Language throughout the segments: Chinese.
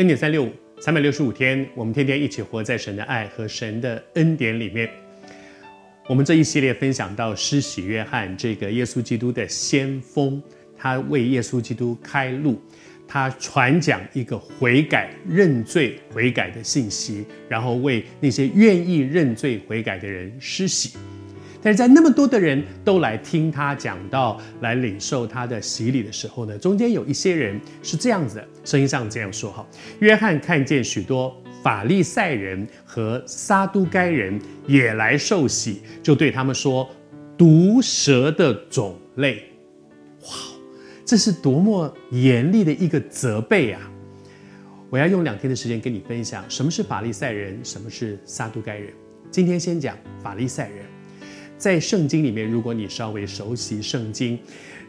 恩典三六五，三百六十五天，我们天天一起活在神的爱和神的恩典里面。我们这一系列分享到施洗约翰这个耶稣基督的先锋，他为耶稣基督开路，他传讲一个悔改、认罪、悔改的信息，然后为那些愿意认罪悔改的人施洗。但是在那么多的人都来听他讲道，来领受他的洗礼的时候呢，中间有一些人是这样子的，声音上这样说哈：约翰看见许多法利赛人和撒都该人也来受洗，就对他们说：“毒蛇的种类！”哇，这是多么严厉的一个责备啊！我要用两天的时间跟你分享什么是法利赛人，什么是撒都该人。今天先讲法利赛人。在圣经里面，如果你稍微熟悉圣经，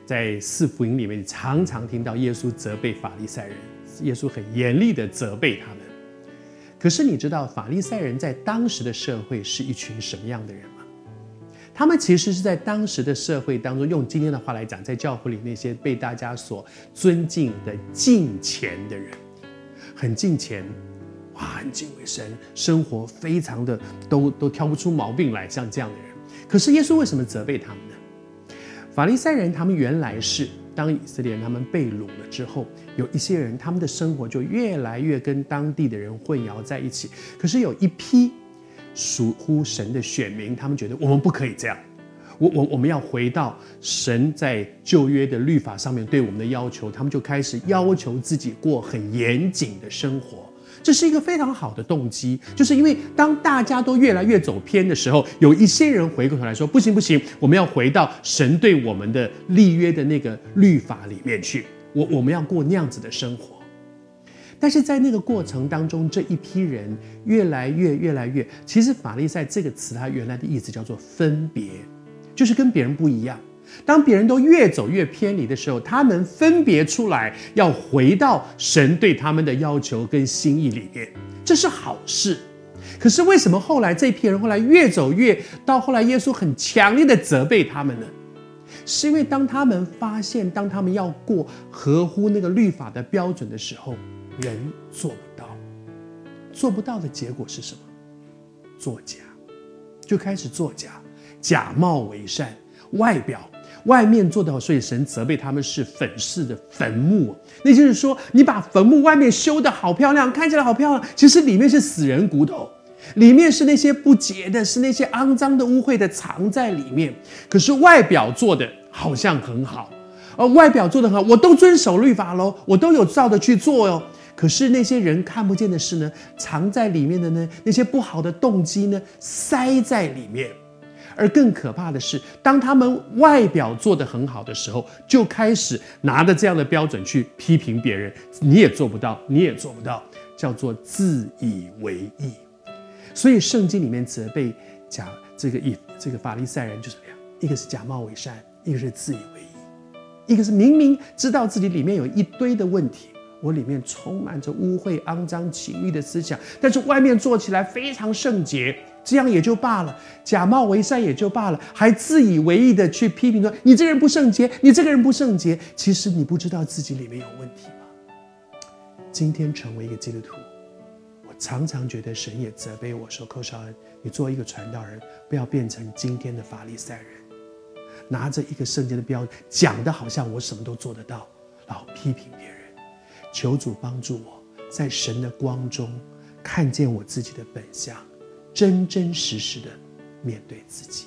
在四福音里面，常常听到耶稣责备法利赛人，耶稣很严厉的责备他们。可是你知道法利赛人在当时的社会是一群什么样的人吗？他们其实是在当时的社会当中，用今天的话来讲，在教会里那些被大家所尊敬的敬虔的人，很敬虔，哇，很敬畏神，生活非常的都都挑不出毛病来，像这样的人。可是耶稣为什么责备他们呢？法利赛人他们原来是当以色列人他们被掳了之后，有一些人他们的生活就越来越跟当地的人混淆在一起。可是有一批属乎神的选民，他们觉得我们不可以这样，我我我们要回到神在旧约的律法上面对我们的要求，他们就开始要求自己过很严谨的生活。这是一个非常好的动机，就是因为当大家都越来越走偏的时候，有一些人回过头来说：“不行不行，我们要回到神对我们的立约的那个律法里面去，我我们要过那样子的生活。”但是在那个过程当中，这一批人越来越越来越，其实“法利赛”这个词它原来的意思叫做分别，就是跟别人不一样。当别人都越走越偏离的时候，他们分别出来要回到神对他们的要求跟心意里面，这是好事。可是为什么后来这批人后来越走越到后来，耶稣很强烈的责备他们呢？是因为当他们发现，当他们要过合乎那个律法的标准的时候，人做不到，做不到的结果是什么？作假，就开始作假，假冒为善，外表。外面做得好，所以神责备他们是粉饰的坟墓。那就是说，你把坟墓外面修得好漂亮，看起来好漂亮，其实里面是死人骨头，里面是那些不洁的，是那些肮脏的、污秽的藏在里面。可是外表做的好像很好，而外表做得很好，我都遵守律法喽，我都有照着去做哟。可是那些人看不见的事呢，藏在里面的呢，那些不好的动机呢，塞在里面。而更可怕的是，当他们外表做得很好的时候，就开始拿着这样的标准去批评别人。你也做不到，你也做不到，叫做自以为意。所以圣经里面责备假这个以这个法利赛人就是这样：一个是假冒伪善，一个是自以为意，一个是明明知道自己里面有一堆的问题，我里面充满着污秽、肮脏、情欲的思想，但是外面做起来非常圣洁。这样也就罢了，假冒为善也就罢了，还自以为意的去批评说，你这个人不圣洁，你这个人不圣洁。其实你不知道自己里面有问题吗？今天成为一个基督徒，我常常觉得神也责备我说：“寇绍恩，你做一个传道人，不要变成今天的法利赛人，拿着一个圣洁的标准，讲的好像我什么都做得到，然后批评别人。求主帮助我在神的光中看见我自己的本相。”真真实实的面对自己。